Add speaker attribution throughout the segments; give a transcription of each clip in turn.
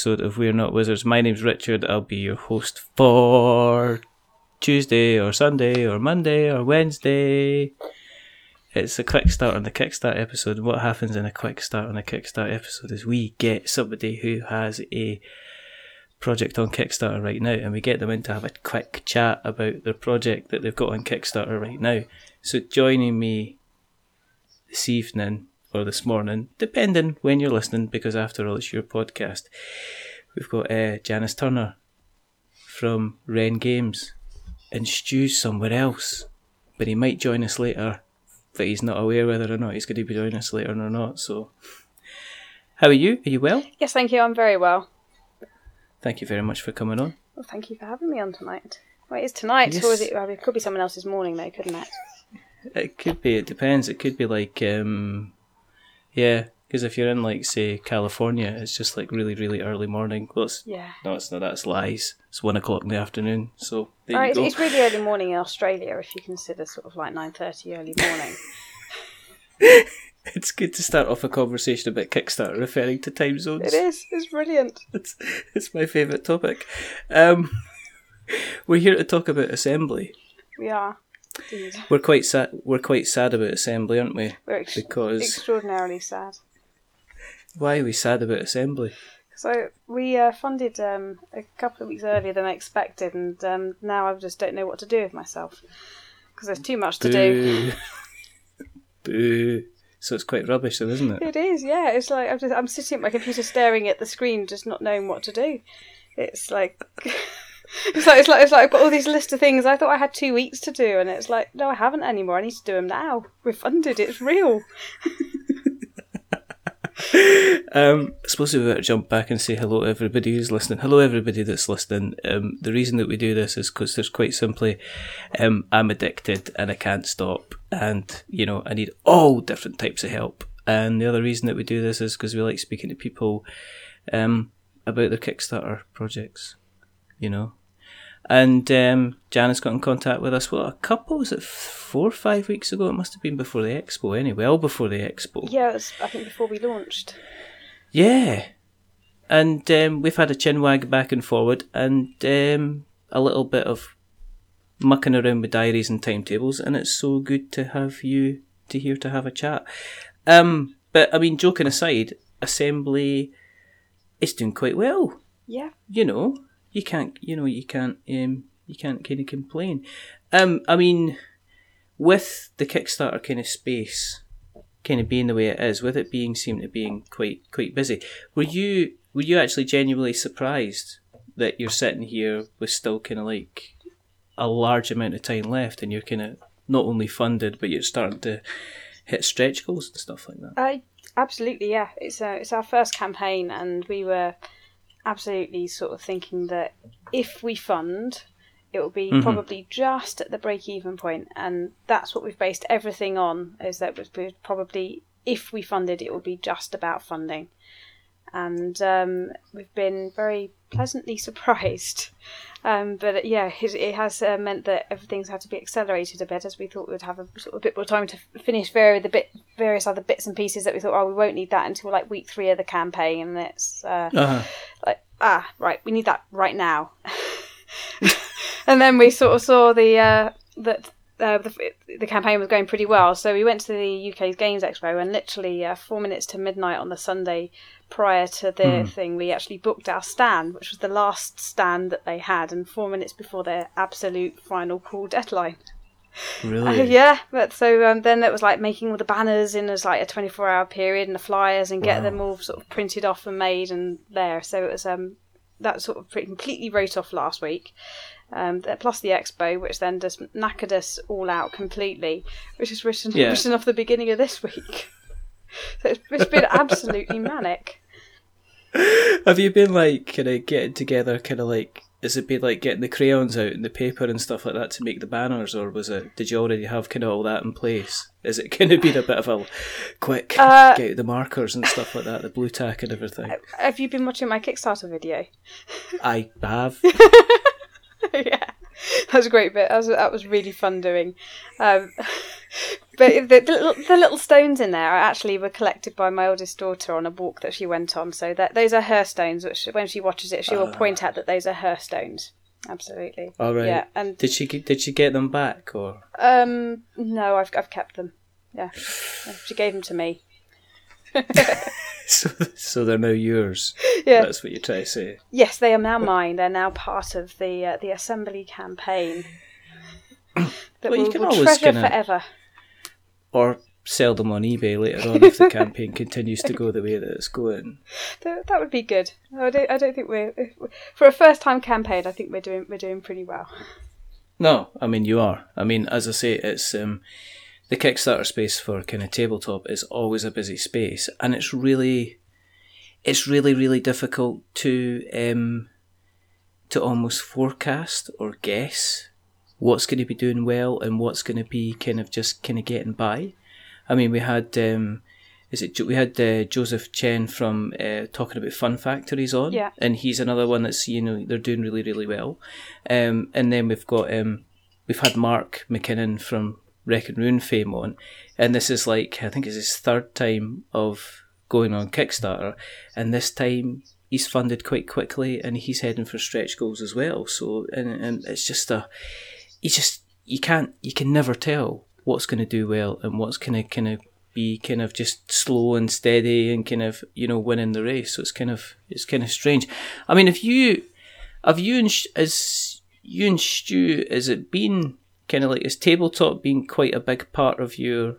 Speaker 1: episode of We're Not Wizards. My name's Richard. I'll be your host for Tuesday or Sunday or Monday or Wednesday. It's a quick start on the Kickstart episode. What happens in a quick start on a Kickstart episode is we get somebody who has a project on Kickstarter right now and we get them in to have a quick chat about their project that they've got on Kickstarter right now. So joining me this evening or this morning, depending when you're listening, because after all, it's your podcast. We've got uh, Janice Turner from Wren Games, and Stu's somewhere else, but he might join us later. But he's not aware whether or not he's going to be joining us later or not. So, how are you? Are you well?
Speaker 2: Yes, thank you. I'm very well.
Speaker 1: Thank you very much for coming on.
Speaker 2: Well, thank you for having me on tonight. Wait, it's tonight,
Speaker 1: Yes.
Speaker 2: or is it? Well, it could be someone else's morning, though, couldn't it?
Speaker 1: It could be. It depends. It could be like, um, yeah, because if you're in like say California, it's just like really, really early morning. Well, it's,
Speaker 2: Yeah.
Speaker 1: no, it's not. That's lies. It's one o'clock in the afternoon. So there you go.
Speaker 2: it's, it's really early morning in Australia if you consider sort of like nine thirty early morning.
Speaker 1: It's good to start off a conversation about Kickstarter referring to time zones.
Speaker 2: it is. It's brilliant.
Speaker 1: It's, it's my favourite topic. Um, we're here to talk about assembly.
Speaker 2: We are.
Speaker 1: We're quite sad. We're quite sad about assembly, aren't we?
Speaker 2: We're ex-
Speaker 1: Because
Speaker 2: extraordinarily sad.
Speaker 1: why are we sad about assembly?
Speaker 2: So we uh, funded um, a couple of weeks earlier than I expected, and um, now I just don't know what to do with myself because there's too much to do.
Speaker 1: Boo. Boo. So it's quite rubbish, though, isn't it?
Speaker 2: It is, yeah. It's like I'm just I'm sitting at my computer staring at the screen, just not knowing what to do. It's like it's like it's like it's like I've got all these list of things. I thought I had two weeks to do, and it's like no, I haven't anymore. I need to do them now. We're funded. It's real.
Speaker 1: Um, I suppose we jump back and say hello to everybody who's listening. Hello, everybody that's listening. Um, the reason that we do this is because there's quite simply, um, I'm addicted and I can't stop, and you know I need all different types of help. And the other reason that we do this is because we like speaking to people, um, about their Kickstarter projects. You know, and um, Janice got in contact with us. Well, a couple was it four or five weeks ago? It must have been before the expo, anyway. Well, before the expo.
Speaker 2: Yeah, it was, I think before we launched.
Speaker 1: Yeah. And um, we've had a chin wag back and forward and um, a little bit of mucking around with diaries and timetables, and it's so good to have you to here to have a chat. Um, but I mean, joking aside, assembly is doing quite well.
Speaker 2: Yeah,
Speaker 1: You know, you can't, you know, you can't, um, you can't kind of complain. Um, I mean, with the Kickstarter kind of space, kind of being the way it is, with it being seem to being quite quite busy, were you were you actually genuinely surprised that you're sitting here with still kind of like a large amount of time left, and you're kind of not only funded, but you're starting to hit stretch goals and stuff like that.
Speaker 2: I absolutely yeah. It's uh, it's our first campaign, and we were absolutely sort of thinking that if we fund, it will be
Speaker 1: Mhm.
Speaker 2: probably just at the break-even point, and that's what we've based everything on. Is that we've probably if we funded, it would be just about funding, and um, we've been very pleasantly surprised. Um, but uh, yeah, it, it has uh, meant that everything's had to be accelerated a bit, as we thought we would have a sort of bit more time to finish various the bit various other bits and pieces that we thought, oh, we won't need that until like week three of the campaign, and it's uh,
Speaker 1: Uh-huh.
Speaker 2: like ah right, we need that right now. and then we sort of saw the uh, that. Uh, the, the campaign was going pretty well, so we went to the UK's Games Expo, and literally uh, four minutes to midnight on the Sunday prior to the thing, we actually booked our stand, which was the last stand that they had, and four minutes before their absolute final call deadline.
Speaker 1: Really?
Speaker 2: Uh, yeah, but so um, then it was like making all the banners in as like a 24 hour period and the flyers and get
Speaker 1: Wow.
Speaker 2: them all sort of printed off and made and there. So it was um that sort of pretty completely wrote off last week. Um, plus the expo, which then just knackered us all out completely, which is written
Speaker 1: Yeah.
Speaker 2: written off the beginning of this week. So it's, it's been absolutely manic.
Speaker 1: Have you been like kind of getting together, kind of like, has it been like getting the crayons out and the paper and stuff like that to make the banners, or was it, did you already have kind of all that in place? Is it kind of been a bit of a quick
Speaker 2: Uh,
Speaker 1: get out the markers and stuff like that, the Blu Tack and everything?
Speaker 2: Have you been watching my Kickstarter video?
Speaker 1: I have.
Speaker 2: yeah, that was a great bit. That was, that was really fun doing. Um, but the, the, little, the little stones in there are actually were collected by my oldest daughter on a walk that she went on. So that those are her stones. Which when she watches it, she will point out that those are her stones. Absolutely.
Speaker 1: All right.
Speaker 2: Yeah, and
Speaker 1: Did she get- did she get them back or?
Speaker 2: um, no, I've I've kept them. Yeah, she gave them to me.
Speaker 1: So, so they're now yours.
Speaker 2: Yeah.
Speaker 1: That's what you're trying to say.
Speaker 2: Yes, they are now mine. They're now part of the uh, the assembly campaign. that
Speaker 1: Well, you
Speaker 2: we'll,
Speaker 1: can
Speaker 2: we'll
Speaker 1: always
Speaker 2: treasure forever.
Speaker 1: Or sell them on eBay later on if the campaign continues to go the way that it's going.
Speaker 2: That, that would be good. I don't, I don't think we're for a first time campaign. I think we're doing we're doing pretty well.
Speaker 1: No, I mean you are. I mean, as I say, it's um, the Kickstarter space for kind of tabletop is always a busy space, and it's really, it's really really difficult to um, to almost forecast or guess what's going to be doing well and what's going to be kind of just kind of getting by. I mean, we had um, is it we had uh, Joseph Chen from uh, talking about Fun Factories on,
Speaker 2: Yeah.
Speaker 1: and he's another one that's you know they're doing really really well. Um, and then we've got um, we've had Mark McKinnon from Wreck and Ruin fame on, and this is like I think it's his third time of going on Kickstarter, and this time he's funded quite quickly, and he's heading for stretch goals as well. So and and it's just a, you just you can't you can never tell what's going to do well and what's going to kind of be kind of just slow and steady and kind of you know winning the race. So it's kind of it's kind of strange. I mean, if you have you and as you and Stu, has it been kind of like is tabletop been quite a big part of your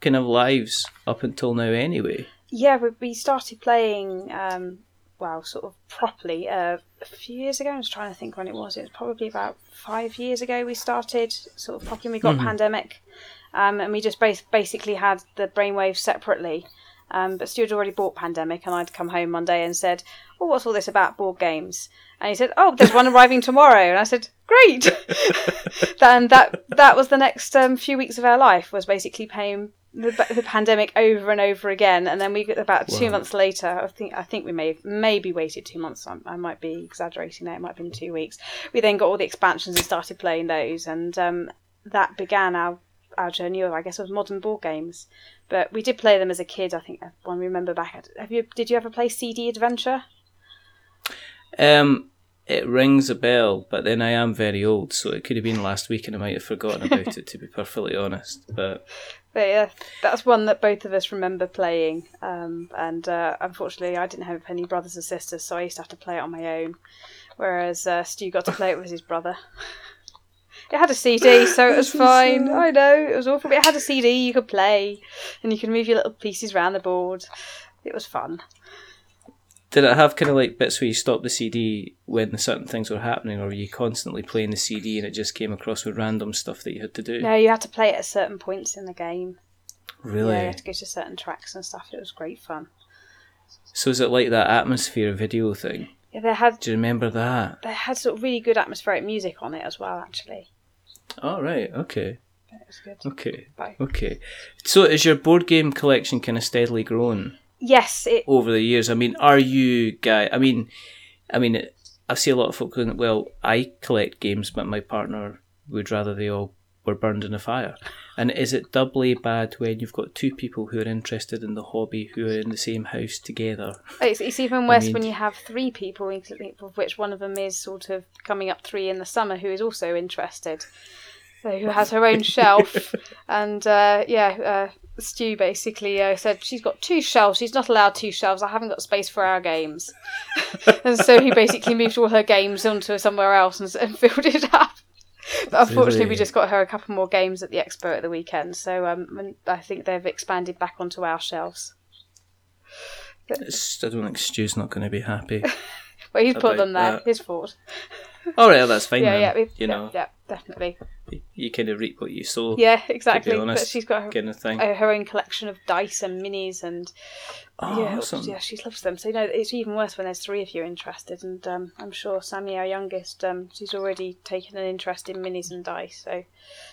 Speaker 1: kind of lives up until now anyway?
Speaker 2: Yeah, we started playing, um, well, sort of properly uh, a few years ago. I was trying to think when it was. It was probably about five years ago we started sort of properly. We got pandemic, um, and we just bas- basically had the brainwaves separately. Um, but Stuart had already bought Pandemic, and I'd come home one day and said, "Oh, what's all this about board games?" And he said, "Oh, there's one arriving tomorrow." And I said, "Great!" then that that was the next um, few weeks of our life was basically playing the, the pandemic over and over again. And then we got about two
Speaker 1: Wow.
Speaker 2: months later, I think I think we may have maybe waited two months. I, I might be exaggerating there. It might have been two weeks. We then got all the expansions and started playing those, and um, that began our our journey of I guess of modern board games. But we did play them as a kid. I think when we remember back. Have you did you ever play CD Adventure?
Speaker 1: Um, it rings a bell, but then I am very old, so it could have been last week and I might have forgotten about it. To be perfectly honest, but
Speaker 2: But yeah, that's one that both of us remember playing. Um, and uh, unfortunately, I didn't have any brothers or sisters, so I used to have to play it on my own. Whereas uh, Stu got to play it with his brother. It had a CD, so it was fine. I know it was awful, but it had a CD you could play, and you could move your little pieces around the board. It was fun.
Speaker 1: Did it have kind of like bits where you stopped the CD when certain things were happening, or were you constantly playing the CD and it just came across with random stuff that you had to do?
Speaker 2: No, you had to play it at certain points in the game.
Speaker 1: Really?
Speaker 2: Yeah, you had to go to certain tracks and stuff. It was great fun.
Speaker 1: So is it like that atmosphere video thing?
Speaker 2: Yeah, they had
Speaker 1: Do you remember that?
Speaker 2: they had sort of really good atmospheric music on it as well. Actually,
Speaker 1: Oh right, okay,
Speaker 2: it was good.
Speaker 1: okay,
Speaker 2: Bye.
Speaker 1: okay. So is your board game collection kind of steadily grown
Speaker 2: Yes, it
Speaker 1: over the years? I mean, are you guy? I mean, I mean, I see a lot of folk going, "Well, I collect games, but my partner would rather they all were burned in a fire." And is it doubly bad when you've got two people who are interested in the hobby who are in the same house together?
Speaker 2: It's, it's even worse
Speaker 1: mean-
Speaker 2: when you have three people, of which one of them is sort of coming up three in the summer, who is also interested, who has her own shelf. And uh, yeah, uh, Stu basically uh, said she's got two shelves. She's not allowed two shelves. I haven't got space for our games. and so he basically moved all her games onto somewhere else and, and filled it up. But unfortunately, we just got her a couple more games at the expo at the weekend. So um, I think they've expanded back onto our shelves.
Speaker 1: It's, I don't think Stu's not going to be happy.
Speaker 2: well, he's put them there.
Speaker 1: that.
Speaker 2: His fault.
Speaker 1: All right, that's fine.
Speaker 2: Yeah,
Speaker 1: then.
Speaker 2: yeah, we,
Speaker 1: you
Speaker 2: yeah,
Speaker 1: know,
Speaker 2: yeah, definitely.
Speaker 1: you kind of reap what you sow.
Speaker 2: Yeah, exactly. but
Speaker 1: honest,
Speaker 2: she's got her,
Speaker 1: kind of thing.
Speaker 2: uh, her own collection of dice and minis, and
Speaker 1: Oh,
Speaker 2: yeah,
Speaker 1: awesome.
Speaker 2: yeah, she loves them. So you know, it's even worse when there's three of you interested, and um, I'm sure Sammy, our youngest, um, she's already taken an interest in minis and dice, so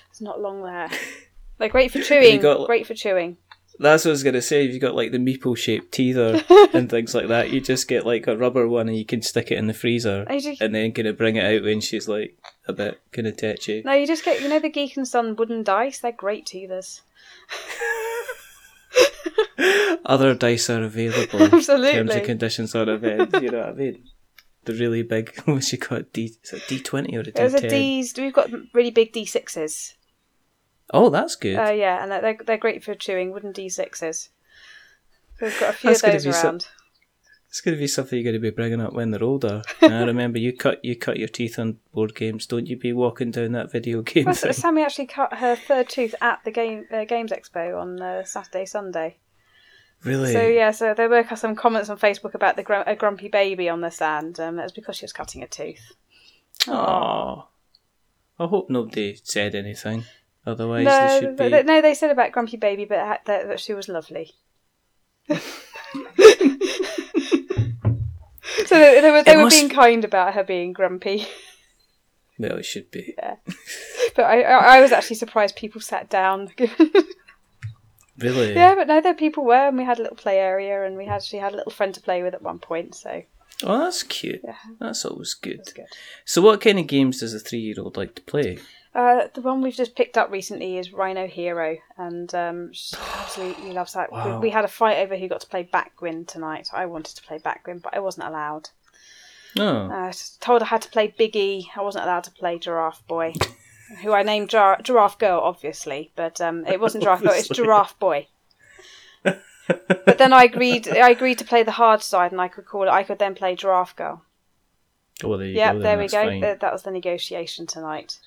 Speaker 2: it's not long there. They're great for chewing.
Speaker 1: got-
Speaker 2: Great for chewing.
Speaker 1: That's what I was gonna say. If you've got like the meeple shaped teether and things like that, you just get like a rubber one and you can stick it in the freezer
Speaker 2: just-
Speaker 1: and then kind of bring it out when she's like a bit kind of tetchy.
Speaker 2: No, you just get you know the Geek and Son wooden dice. They're great teethers.
Speaker 1: Other dice are available.
Speaker 2: Absolutely.
Speaker 1: Terms and conditions on events. You know what I mean? The really big. What's she got? D. Is it D twenty or a D
Speaker 2: There's a
Speaker 1: ten?
Speaker 2: D's. We've got really big D6s.
Speaker 1: Oh, that's good.
Speaker 2: Uh, yeah, and they're they're great for chewing wooden D6s. We've got a few
Speaker 1: That's
Speaker 2: of those
Speaker 1: be so-
Speaker 2: around.
Speaker 1: It's going to be something you're going to be bringing up when they're older. And I remember you cut you cut your teeth on board games. Don't you be walking down that video game
Speaker 2: Well,
Speaker 1: thing?
Speaker 2: Sammy actually cut her third tooth at the game uh, Games Expo on uh, Saturday, Sunday.
Speaker 1: Really?
Speaker 2: So yeah, so there were some comments on Facebook about the gr- a grumpy baby on the stand. Um, it was because she was cutting a tooth.
Speaker 1: Oh. I hope nobody said anything. Otherwise,
Speaker 2: no,
Speaker 1: they should be.
Speaker 2: th- th- no, they said about grumpy baby, but ha- that, that she was lovely. so they, they were they were
Speaker 1: must-
Speaker 2: being kind about her being grumpy.
Speaker 1: Well, it should be. Yeah.
Speaker 2: But I, I, I was actually surprised people sat down.
Speaker 1: Really?
Speaker 2: yeah, but no, there people were, and we had a little play area, and we actually had a little friend to play with at one point. So
Speaker 1: Oh, that's cute.
Speaker 2: Yeah.
Speaker 1: That's always good.
Speaker 2: that's good.
Speaker 1: So, what kind of games does a three-year-old like to play?
Speaker 2: Uh, the one we've just picked up recently is Rhino Hero, and um, she absolutely loves that.
Speaker 1: Wow.
Speaker 2: We, we had a fight over who got to play Batguin tonight. I wanted to play Batguin, but I wasn't allowed.
Speaker 1: Oh,
Speaker 2: I was told I had to play Biggie. I wasn't allowed to play Giraffe Boy, who I named Gir- Giraffe Girl, obviously, but um, it wasn't Giraffe Girl. It's. Giraffe Boy. but then I agreed. I agreed to play the hard side, and I could call it. I could then play Giraffe Girl.
Speaker 1: well, there you
Speaker 2: Yep,
Speaker 1: go. then,
Speaker 2: there we go. that was the negotiation tonight.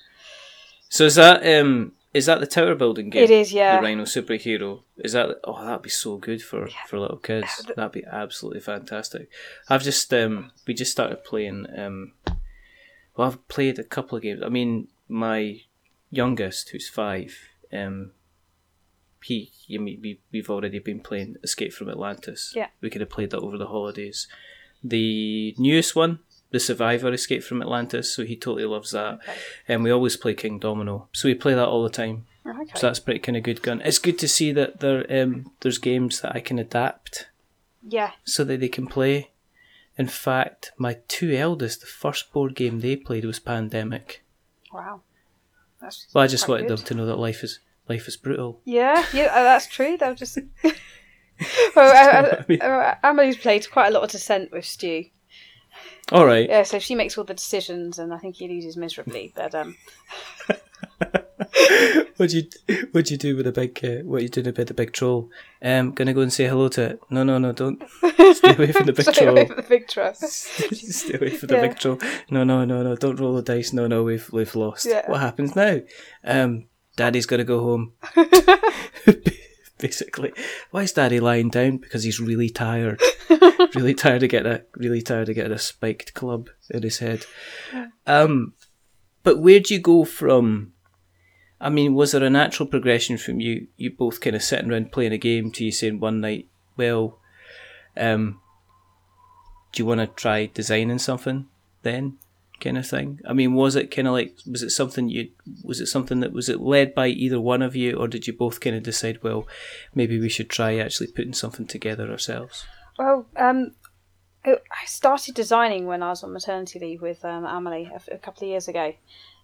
Speaker 1: So, is that um, is that the tower building game?
Speaker 2: It is, yeah.
Speaker 1: The Rhino superhero. Is that? Oh, that'd be so good for for little kids. That'd be absolutely fantastic. I've just um, we just started playing um, well, I've played a couple of games. I mean, my youngest, who's five, um, he, you mean, we we've already been playing Escape from Atlantis.
Speaker 2: Yeah.
Speaker 1: we could have played that over the holidays. The newest one, The Survivor Escape from Atlantis, so he totally loves that.
Speaker 2: Okay.
Speaker 1: And we always play Kingdomino, so we play that all the time.
Speaker 2: Oh, Okay.
Speaker 1: So that's pretty kind of good gun. It's good to see that there um there's games that I can adapt
Speaker 2: yeah.
Speaker 1: so that they can play. In fact, my two eldest, the first board game they played was Pandemic.
Speaker 2: Wow. That's
Speaker 1: Well, I just wanted
Speaker 2: good.
Speaker 1: them to know that life is life is brutal.
Speaker 2: Yeah, yeah, uh, that's true. They'll just. well,
Speaker 1: what I mean.
Speaker 2: uh, uh, played quite a lot of Descent with Stu.
Speaker 1: All right.
Speaker 2: Yeah, so she makes all the decisions, and I think he loses miserably. But um,
Speaker 1: What'd you What'd you do with the big uh, What you doing about the big troll? Um, gonna go and say hello to it. No, no, no, don't stay away from the big troll.
Speaker 2: stay away from the big truck.
Speaker 1: Stay away from the
Speaker 2: Yeah.
Speaker 1: big troll. No, no, no, no! Don't roll the dice. No, no, we've we've lost.
Speaker 2: Yeah.
Speaker 1: What happens now? Um, Daddy's to go home. Basically, why is Daddy lying down? Because he's really tired. really tired of getting a really tired of getting a spiked club in his head. Um, but where'd you go from? I mean, was there a natural progression from you you both kind of sitting around playing a game to you saying one night, well, um, do you want to try designing something then kind of thing? I mean was it kind of like was it something you was it something that was it led by either one of you or did you both kind of decide well maybe we should try actually putting something together ourselves?
Speaker 2: Well, um, I started designing when I was on maternity leave with um, Amelie a, a couple of years ago,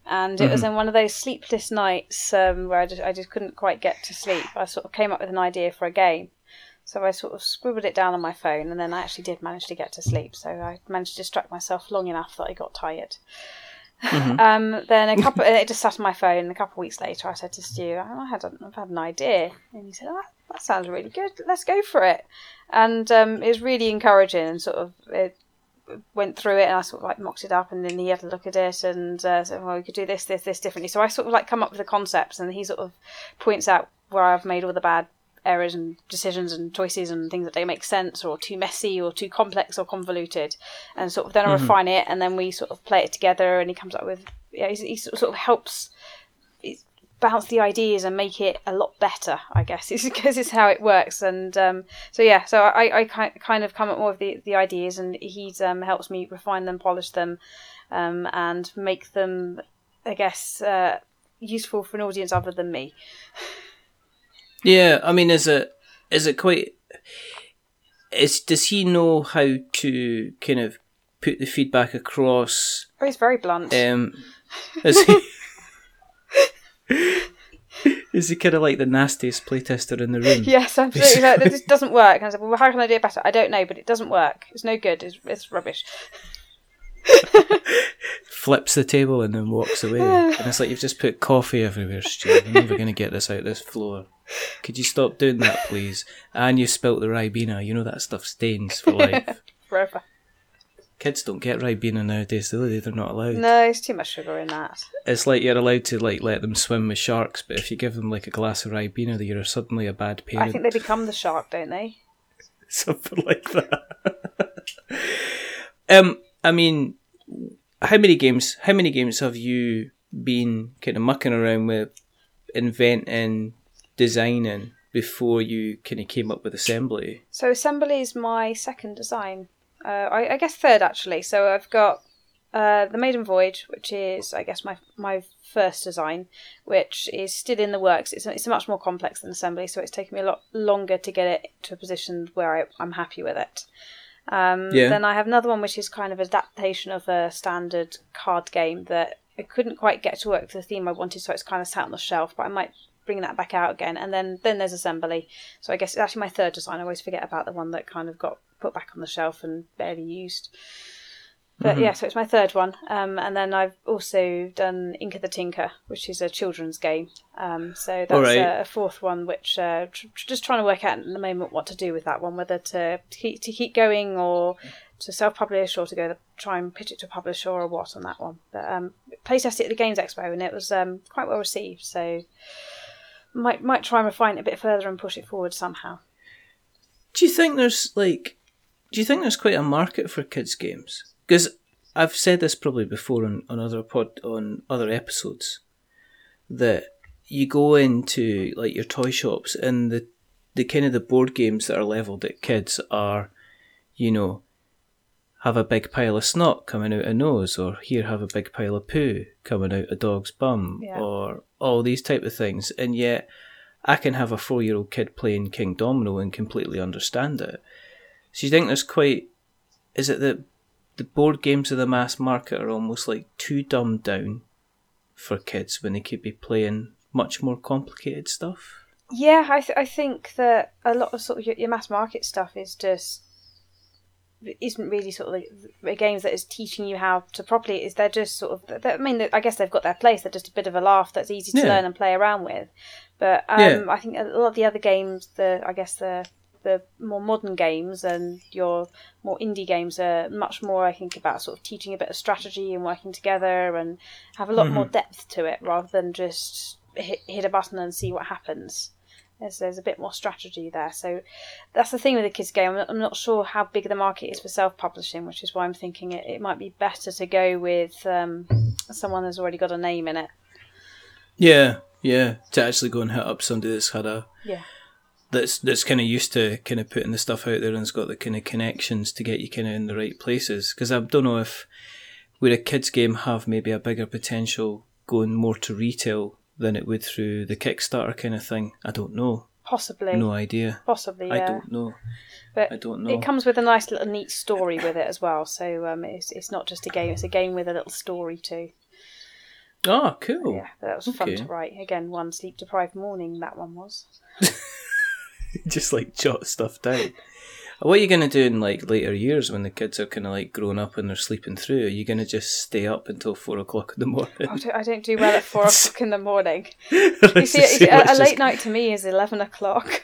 Speaker 2: and it was in one of those sleepless nights um, where I just I just couldn't quite get to sleep. I sort of came up with an idea for a game, so I sort of scribbled it down on my phone, and then I actually did manage to get to sleep. So I managed to distract myself long enough that I got tired. Um, then a couple, it just sat on my phone. A couple of weeks later, I said to Stu, "I had, a, I've had an idea," and he said, oh, "That sounds really good. Let's go for it." And um, it was really encouraging, and sort of it went through it, and I sort of like mocked it up, and then he had a look at it, and uh, said, "Well, we could do this, this, this differently." So I sort of like come up with the concepts, and he sort of points out where I've made all the bad errors and decisions and choices and things that don't make sense or too messy or too complex or convoluted. And sort of then I refine it and then we sort of play it together and he comes up with yeah he's, he sort of helps bounce the ideas and make it a lot better I guess it's because it's how it works. And um, so yeah so I, I kind of come up with the, the ideas and he um, helps me refine them polish them um, and make them I guess uh, useful for an audience other than me
Speaker 1: yeah i mean is it is it quite is does he know how to kind of put the feedback across
Speaker 2: oh, he's very blunt
Speaker 1: um is he Is he kind of like the nastiest playtester in the room?
Speaker 2: Yes, absolutely. Like, this doesn't work. And I said, well, how can I do it better? I don't know, but it doesn't work. It's no good. It's, it's rubbish.
Speaker 1: Flips the table and then walks away. and it's like you've just put coffee everywhere, Stu. I'm never going to get this out of this floor. Could you stop doing that, please? And you spilt the Ribena. You know that stuff stains for life.
Speaker 2: Forever.
Speaker 1: Kids don't get Ribena nowadays, do they? They're not allowed.
Speaker 2: No, it's too much sugar in that.
Speaker 1: It's like you're allowed to like let them swim with sharks, but if you give them like a glass of Ribena, you're suddenly a bad parent.
Speaker 2: I think they become the shark, don't they?
Speaker 1: something like that. um, I mean, how many games? How many games have you been kind of mucking around with, inventing, designing before you kind of came up with assembly?
Speaker 2: So assembly is my second design. Uh, I, I guess third actually. So I've got uh, the Maiden Voyage, which is I guess my my first design, which is still in the works. It's it's much more complex than assembly, so it's taken me a lot longer to get it to a position where I, I'm happy with it. Um,
Speaker 1: Yeah.
Speaker 2: Then I have another one which is kind of adaptation of a standard card game that I couldn't quite get to work for the theme I wanted, so it's kind of sat on the shelf. But I might bring that back out again. And then then there's assembly. So I guess it's actually my third design. I always forget about the one that kind of got put back on the shelf and barely used. But yeah, so it's my third one. Um, and then I've also done Inca the Tinker, which is a children's game. Um, so that's
Speaker 1: Alright.
Speaker 2: a, a fourth one, which uh, tr- just trying to work out at the moment what to do with that one, whether to to keep, to keep going or to self-publish or to go try and pitch it to a publisher or what on that one. But um, playtested it at the Games Expo and it was um, quite well received. So might might try and refine it a bit further and push it forward somehow.
Speaker 1: Do you think there's like, do you think there's quite a market for kids games? Because I've said this probably before on, on other pod on other episodes that you go into like your toy shops and the the kind of the board games that are leveled at kids are, you know, have a big pile of snot coming out a nose, or here have a big pile of poo coming out a dog's bum,
Speaker 2: Yeah.
Speaker 1: or all these type of things, and yet I can have a four year old kid playing Kingdomino and completely understand it. So you think there's quite is it that the board games of the mass market are almost like too dumbed down for kids when they could be playing much more complicated stuff?
Speaker 2: Yeah, I th- I think that a lot of sort of your, your mass market stuff is just isn't really sort of the, the games that is teaching you how to properly is they're just sort of I mean I guess they've got their place they're just a bit of a laugh that's easy to
Speaker 1: Yeah.
Speaker 2: learn and play around with but um,
Speaker 1: Yeah.
Speaker 2: I think a lot of the other games the I guess the the more modern games and your more indie games are much more I think about sort of teaching a bit of strategy and working together and have a lot more depth to it rather than just hit, hit a button and see what happens there's, there's a bit more strategy there. So that's the thing with the kids game. I'm not, I'm not sure how big the market is for self-publishing, which is why I'm thinking it, it might be better to go with um, someone that's already got a name in it.
Speaker 1: Yeah, yeah. To actually go and hit up somebody that's had a
Speaker 2: Yeah.
Speaker 1: that's that's kind of used to kind of putting the stuff out there and has got the kind of connections to get you kind of in the right places. Because I don't know if where a kids game have maybe a bigger potential going more to retail than it would through the Kickstarter kind of thing. I don't know.
Speaker 2: Possibly.
Speaker 1: No idea.
Speaker 2: Possibly, yeah.
Speaker 1: I don't know.
Speaker 2: but
Speaker 1: I don't know.
Speaker 2: it comes with a nice little neat story with it as well. So um, it's, it's not just a game, it's a game with a little story too.
Speaker 1: Oh, cool.
Speaker 2: Yeah, that was fun to write. Again, one sleep deprived morning, that one was.
Speaker 1: Just like jot stuff down. What are you gonna do in like later years when the kids are kind of like grown up and they're sleeping through? Are you gonna just stay up until four o'clock in the morning?
Speaker 2: I don't, I don't do well at four o'clock in the morning. You see, see, a, a late night to me is 11 o'clock.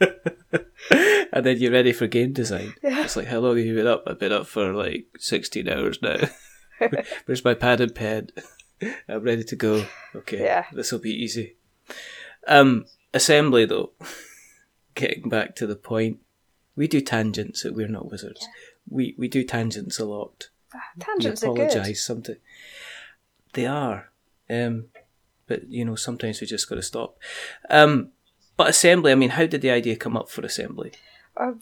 Speaker 1: and then you're ready for game design. It's like, how long have you been up? I've been up for like 16 hours now. Where's my pad and pen? I'm ready to go. Okay,
Speaker 2: Yeah.
Speaker 1: this will be easy. Um, assembly though, getting back to the point, we do tangents at We're Not Wizards. We we do tangents a lot.
Speaker 2: Tangents
Speaker 1: we
Speaker 2: are good.
Speaker 1: sometimes. They are, um, but you know sometimes we just got to stop. Um, but assembly. I mean, how did the idea come up for assembly?
Speaker 2: Oh,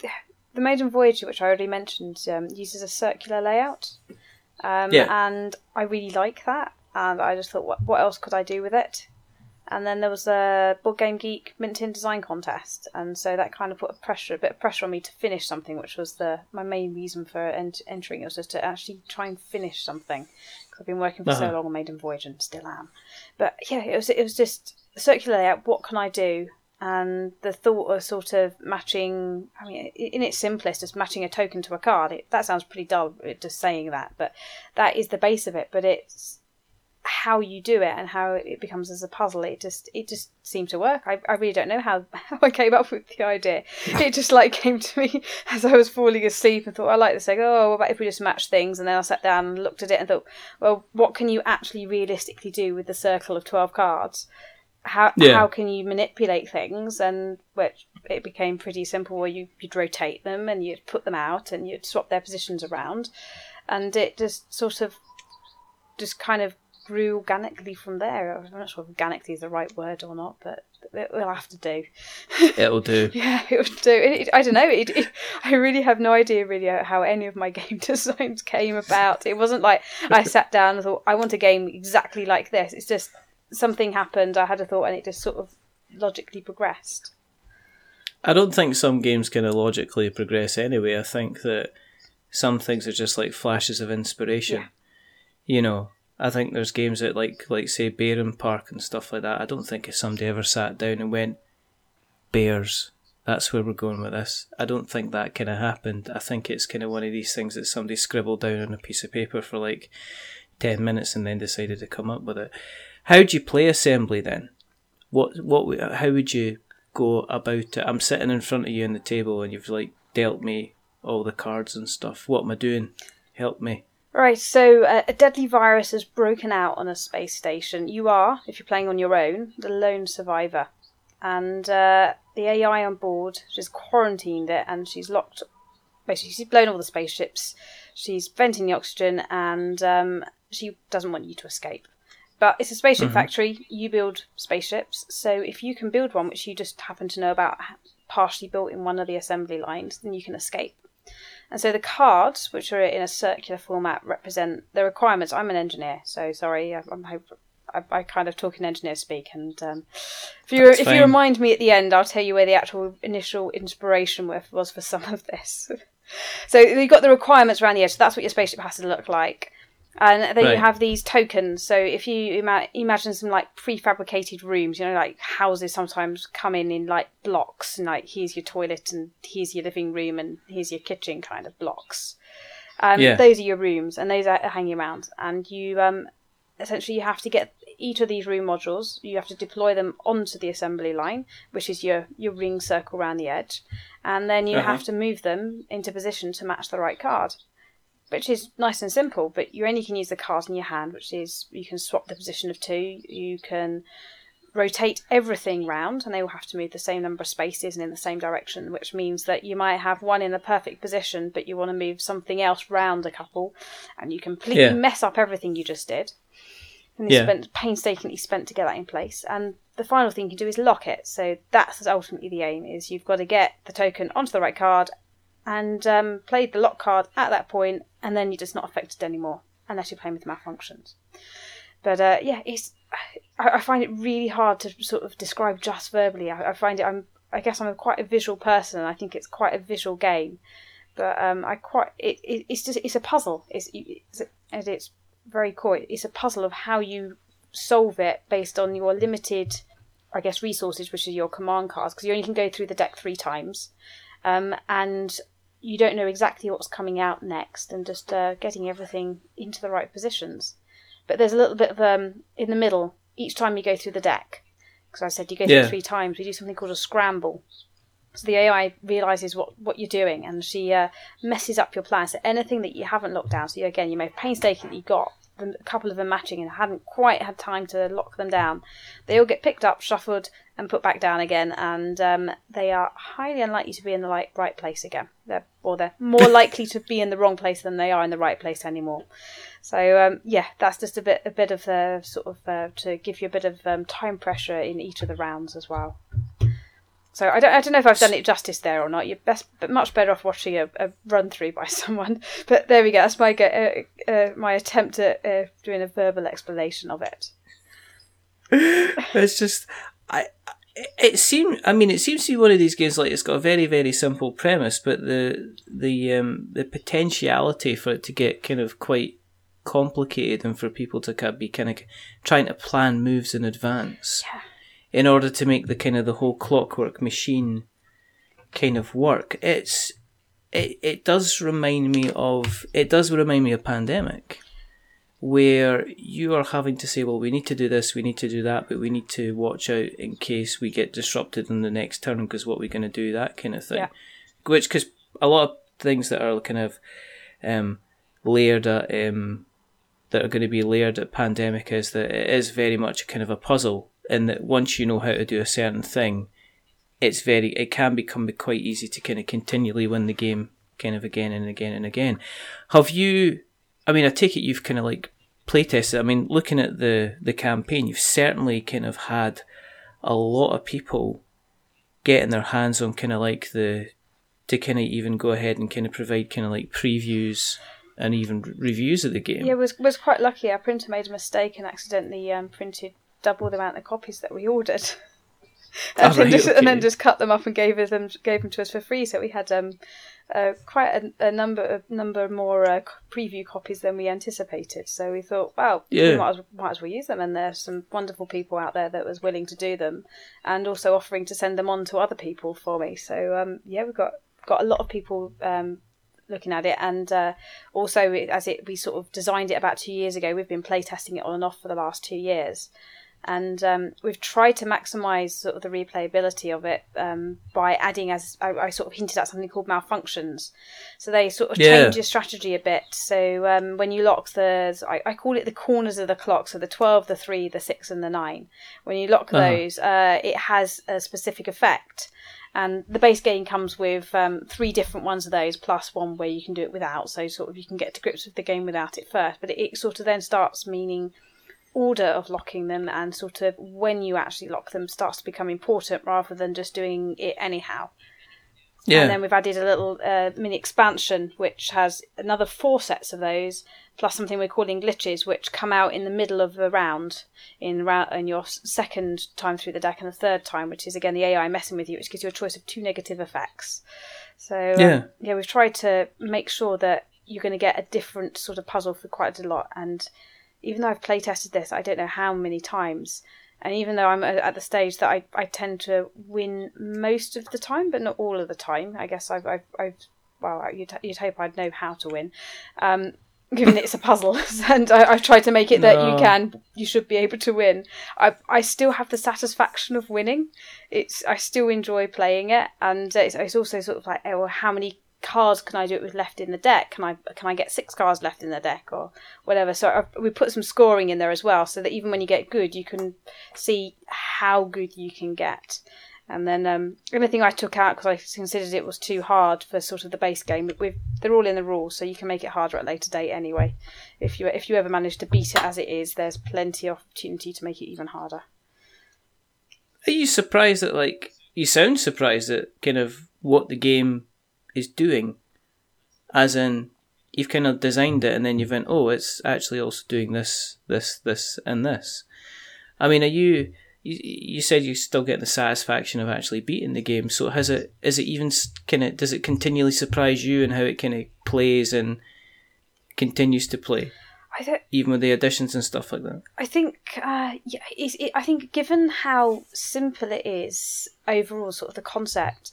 Speaker 2: the Maiden Voyager, which I already mentioned, um, uses a circular layout. Um,
Speaker 1: Yeah.
Speaker 2: And I really like that. And I just thought, what, what else could I do with it? And then there was a Board Game Geek Mint Tin Design Contest, and so that kind of put a pressure, a bit of pressure on me to finish something, which was the my main reason for ent- entering. It was just to actually try and finish something because I've been working for so
Speaker 1: Uh-huh.
Speaker 2: long on Maiden Voyage and still am. But yeah, it was it was just circular layout. What can I do? And the thought of sort of matching, I mean, in its simplest, just matching a token to a card. It, that sounds pretty dull, it- just saying that, but that is the base of it. But it's how you do it and how it becomes as a puzzle. It just it just seemed to work. I, I really don't know how, how I came up with the idea. It just like came to me as I was falling asleep and thought I like this. Like oh, what about if we just match things? And then I sat down and looked at it and thought, well, what can you actually realistically do with the circle of twelve cards? How
Speaker 1: Yeah.
Speaker 2: how can you manipulate things? And which it became pretty simple where you you'd rotate them and you'd put them out and you'd swap their positions around, and it just sort of just kind of grew organically from there. I'm not sure if organically is the right word or not, but it will have to do.
Speaker 1: It'll do.
Speaker 2: Yeah, it'll do. It, it- I don't know. It, I really have no idea really how any of my game designs came about. It wasn't like I sat down and thought I want a game exactly like this. It's just something happened. I had a thought, and it just sort of logically progressed.
Speaker 1: I don't think some games kind of logically progress anyway. I think that some things are just like flashes of inspiration.
Speaker 2: Yeah.
Speaker 1: You know, I think there's games that like like say Bärenpark and stuff like that. I don't think if somebody ever sat down and went bears. That's where we're going with this. I don't think that kind of happened. I think it's kind of one of these things that somebody scribbled down on a piece of paper for like ten minutes and then decided to come up with it. How do you play assembly then? What what how would you go about it? I'm sitting in front of you on the table and you've like dealt me all the cards and stuff. What am I doing? Help me.
Speaker 2: Right, so uh, a deadly virus has broken out on a space station. You are, if you're playing on your own, the lone survivor. And uh, the AI on board, she's quarantined it and she's locked. Basically, she's blown all the spaceships. She's venting the oxygen and um, she doesn't want you to escape. But it's a spaceship factory. You build spaceships. So if you can build one, which you just happen to know about, partially built in one of the assembly lines, then you can escape. And so the cards, which are in a circular format, represent the requirements. I'm an engineer, so sorry, I- I'm hope I, I kind of talk in engineer speak. And um, if you
Speaker 1: That's
Speaker 2: if
Speaker 1: fine.
Speaker 2: you remind me at the end, I'll tell you where the actual initial inspiration was for some of this. so you've got the requirements around the edge. So that's what your spaceship has to look like. And then
Speaker 1: Right.
Speaker 2: you have these tokens. So if you ima- imagine some like prefabricated rooms, you know, like houses sometimes come in in like blocks, and like here's your toilet, and here's your living room, and here's your kitchen kind of blocks. Um,
Speaker 1: Yeah.
Speaker 2: Those are your rooms, and those are hanging around. And you um, essentially you have to get each of these room modules. You have to deploy them onto the assembly line, which is your your ring circle around the edge, and then you
Speaker 1: Uh-huh.
Speaker 2: have to move them into position to match the right card which is nice and simple, but you only can use the cards in your hand, which is you can swap the position of two, you can rotate everything round, and they will have to move the same number of spaces and in the same direction, which means that you might have one in the perfect position, but you want to move something else round a couple, and you completely
Speaker 1: Yeah.
Speaker 2: mess up everything you just did. And you
Speaker 1: Yeah.
Speaker 2: spent painstakingly spent to get that in place. And the final thing you can do is lock it. So that's ultimately the aim: is you've got to get the token onto the right card and um, played the lock card at that point, and then you're just not affected anymore unless you're playing with malfunctions. But uh, yeah, it's I, I find it really hard to sort of describe just verbally. I, I find it I'm I guess I'm quite a visual person. and I think it's quite a visual game, but um, I quite it, it it's just it's a puzzle. It's it's at its very core. It's a puzzle of how you solve it based on your limited, I guess, resources, which are your command cards, because you only can go through the deck three times um, and you don't know exactly what's coming out next, and just uh, getting everything into the right positions. But there's a little bit of um, in the middle each time you go through the deck. Because I said you go through
Speaker 1: Yeah.
Speaker 2: three times, we do something called a scramble. So the AI realizes what, what you're doing, and she uh, messes up your plan. So anything that you haven't locked down, so you, again you may have painstakingly got a couple of them matching and hadn't quite had time to lock them down. They all get picked up, shuffled, and put back down again, and um, they are highly unlikely to be in the like, right place again. They're, or they're more likely to be in the wrong place than they are in the right place anymore. So um, yeah, that's just a bit a bit of sort of uh, to give you a bit of um, time pressure in each of the rounds as well. So I don't, I don't know if I've done it justice there or not. You're best, but much better off watching a, a run through by someone. But there we go. That's my uh, uh, my attempt at uh, doing a verbal explanation of it.
Speaker 1: it's just I. It seems. I mean, it seems to be one of these games like it's got a very, very simple premise, but the the um, the potentiality for it to get kind of quite complicated and for people to be kind of trying to plan moves in advance
Speaker 2: yeah.
Speaker 1: in order to make the kind of the whole clockwork machine kind of work. It's it, it does remind me of it does remind me of pandemic where you are having to say, well, we need to do this, we need to do that, but we need to watch out in case we get disrupted in the next turn because what we're going to do, that kind of thing.
Speaker 2: Yeah.
Speaker 1: Which, because a lot of things that are kind of um, layered at, um, that are going to be layered at pandemic is that it is very much kind of a puzzle, in that once you know how to do a certain thing, it's very, it can become quite easy to kind of continually win the game kind of again and again and again. Have you I mean, I take it you've kind of like playtested. I mean, looking at the the campaign, you've certainly kind of had a lot of people getting their hands on kind of like the to kind of even go ahead and kind of provide kind of like previews and even reviews of the game.
Speaker 2: Yeah, was was quite lucky. Our printer made a mistake and accidentally um, printed double the amount of copies that we ordered. and,
Speaker 1: Oh,
Speaker 2: then
Speaker 1: right,
Speaker 2: just, and then just cut them up and gave them gave them to us for free. So we had um, uh, quite a, a number of number more uh, preview copies than we anticipated. So we thought, well,
Speaker 1: Yeah.
Speaker 2: we might as, might as well use them. And there's some wonderful people out there that was willing to do them, and also offering to send them on to other people for me. So um, yeah, we've got got a lot of people. Um, looking at it and uh, also as it we sort of designed it about two years ago we've been playtesting it on and off for the last two years and um, we've tried to maximize sort of the replayability of it um, by adding as I, I sort of hinted at something called malfunctions. So they sort of
Speaker 1: Yeah.
Speaker 2: change your strategy a bit. So um, when you lock the I, I call it the corners of the clock so the 12 the 3 the 6 and the 9 when you lock
Speaker 1: Uh-huh.
Speaker 2: those uh, it has a specific effect. And the base game comes with um, three different ones of those plus one where you can do it without. So sort of you can get to grips with the game without it first. But it, it sort of then starts meaning order of locking them and sort of when you actually lock them starts to become important rather than just doing it anyhow
Speaker 1: yeah.
Speaker 2: and then we've added a little uh, mini expansion which has another four sets of those plus something we're calling glitches which come out in the middle of the round in round in your second time through the deck and the third time which is again the AI messing with you which gives you a choice of two negative effects so um,
Speaker 1: Yeah.
Speaker 2: yeah we've tried to make sure that you're going to get a different sort of puzzle for quite a lot and even though I've play tested this I don't know how many times and even though I'm at the stage that I, I tend to win most of the time, but not all of the time, I guess I've, I've, I've well, you'd, you'd hope I'd know how to win, um, given it's a puzzle. and I, I've tried to make it that
Speaker 1: No.
Speaker 2: you can, you should be able to win. I, I still have the satisfaction of winning. It's I still enjoy playing it, and it's, it's also sort of like, oh, well, how many cards can I do it with left in the deck? Can I can I get six cards left in the deck or whatever? So i we put some scoring in there as well, so that even when you get good, you can see how good you can get. And then um, anything I took out because I considered it was too hard for sort of the base game. We've, they're all in the rules, so you can make it harder at a later date anyway. If you if you ever manage to beat it as it is, there's plenty of opportunity to make it even harder.
Speaker 1: Are you surprised that like you sound surprised at kind of what the game is doing? As in you've kind of designed it and then you've went, Oh, it's actually also doing this, this, this and this. I mean, are you you, you said you still get the satisfaction of actually beating the game. So has it is it even kind of does it continually surprise you and how it kind of plays and continues to play
Speaker 2: I don't,
Speaker 1: even with the additions and stuff like that?
Speaker 2: I think, uh, yeah, it, I think given how simple it is overall, sort of the concept,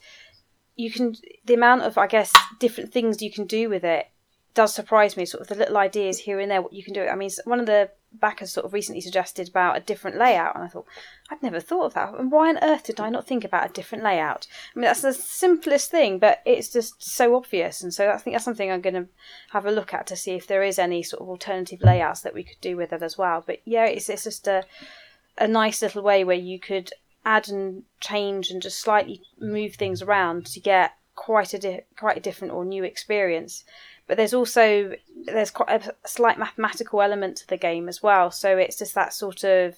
Speaker 2: you can the amount of I guess different things you can do with it does surprise me. Sort of the little ideas here and there what you can do. I mean, one of the backers sort of recently suggested about a different layout, and I thought I'd never thought of that. And why on earth did I not think about a different layout? I mean, that's the simplest thing, but it's just so obvious, and so I think that's something I'm going to have a look at to see if there is any sort of alternative layouts that we could do with it as well. But yeah, it's it's just a a nice little way where you could add and change and just slightly move things around to get quite a di- quite a different or new experience. But there's also there's quite a slight mathematical element to the game as well. So it's just that sort of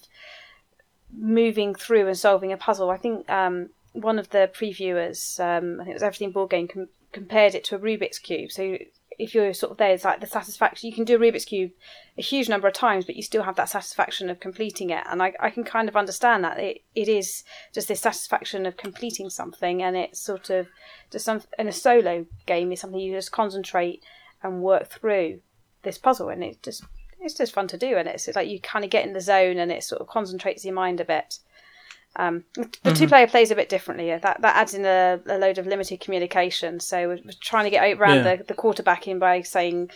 Speaker 2: moving through and solving a puzzle. I think um, one of the previewers, um, I think it was Everything Board Game, com- compared it to a Rubik's cube. So if you're sort of there, it's like the satisfaction. You can do a Rubik's cube a huge number of times, but you still have that satisfaction of completing it. And I, I can kind of understand that it, it is just this satisfaction of completing something, and it's sort of just some in a solo game is something you just concentrate and work through this puzzle, and it just it's just fun to do, and it's, it's like you kind of get in the zone, and it sort of concentrates your mind a bit. Um, the mm-hmm. two player plays a bit differently. That that adds in a, a load of limited communication. So we're, we're trying to get around yeah. the, the quarterbacking by saying,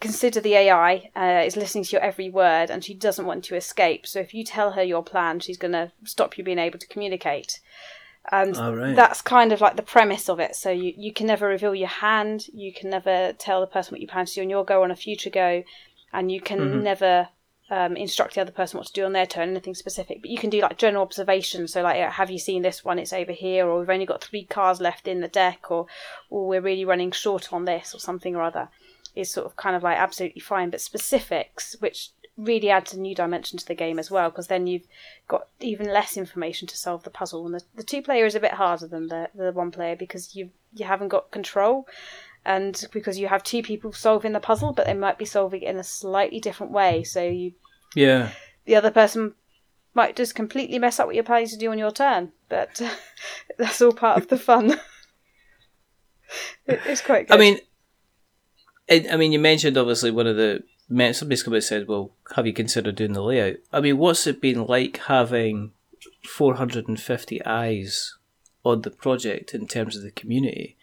Speaker 2: consider the AI uh, is listening to your every word and she doesn't want to escape. So if you tell her your plan, she's going to stop you being able to communicate. And right. that's kind of like the premise of it. So you, you can never reveal your hand, you can never tell the person what you plan to do on your go on a future go, and you can mm-hmm. never um, instruct the other person what to do on their turn, anything specific. But you can do like general observations. So like, have you seen this one? It's over here, or we've only got three cars left in the deck, or or we're really running short on this, or something or other. Is sort of kind of like absolutely fine. But specifics, which really adds a new dimension to the game as well, because then you've got even less information to solve the puzzle. And the, the two player is a bit harder than the the one player because you you haven't got control and because you have two people solving the puzzle, but they might be solving it in a slightly different way. So you,
Speaker 1: yeah,
Speaker 2: the other person might just completely mess up what you're planning to do on your turn, but that's all part of the fun. it's quite. Good.
Speaker 1: I mean, I mean, you mentioned obviously one of the men somebody's come and said, "Well, have you considered doing the layout?" I mean, what's it been like having 450 eyes on the project in terms of the community?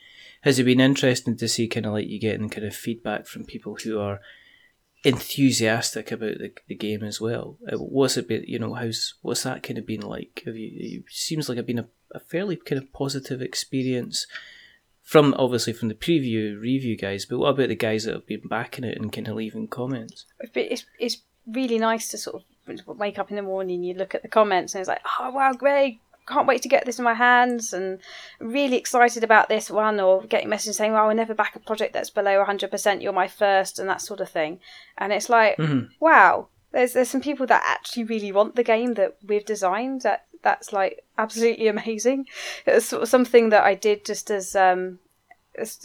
Speaker 1: Has it been interesting to see kind of like you getting kind of feedback from people who are enthusiastic about the, the game as well? Uh, what's it been, you know, how's, what's that kind of been like? Have you, it seems like it's been a, a fairly kind of positive experience from obviously from the preview review guys, but what about the guys that have been backing it and kind of leaving comments?
Speaker 2: It's, it's really nice to sort of wake up in the morning, and you look at the comments, and it's like, oh wow, great, can't wait to get this in my hands and really excited about this one or getting messages saying well i'll never back a project that's below 100% you're my first and that sort of thing and it's like mm-hmm. wow there's there's some people that actually really want the game that we've designed that that's like absolutely amazing it's sort of something that i did just as um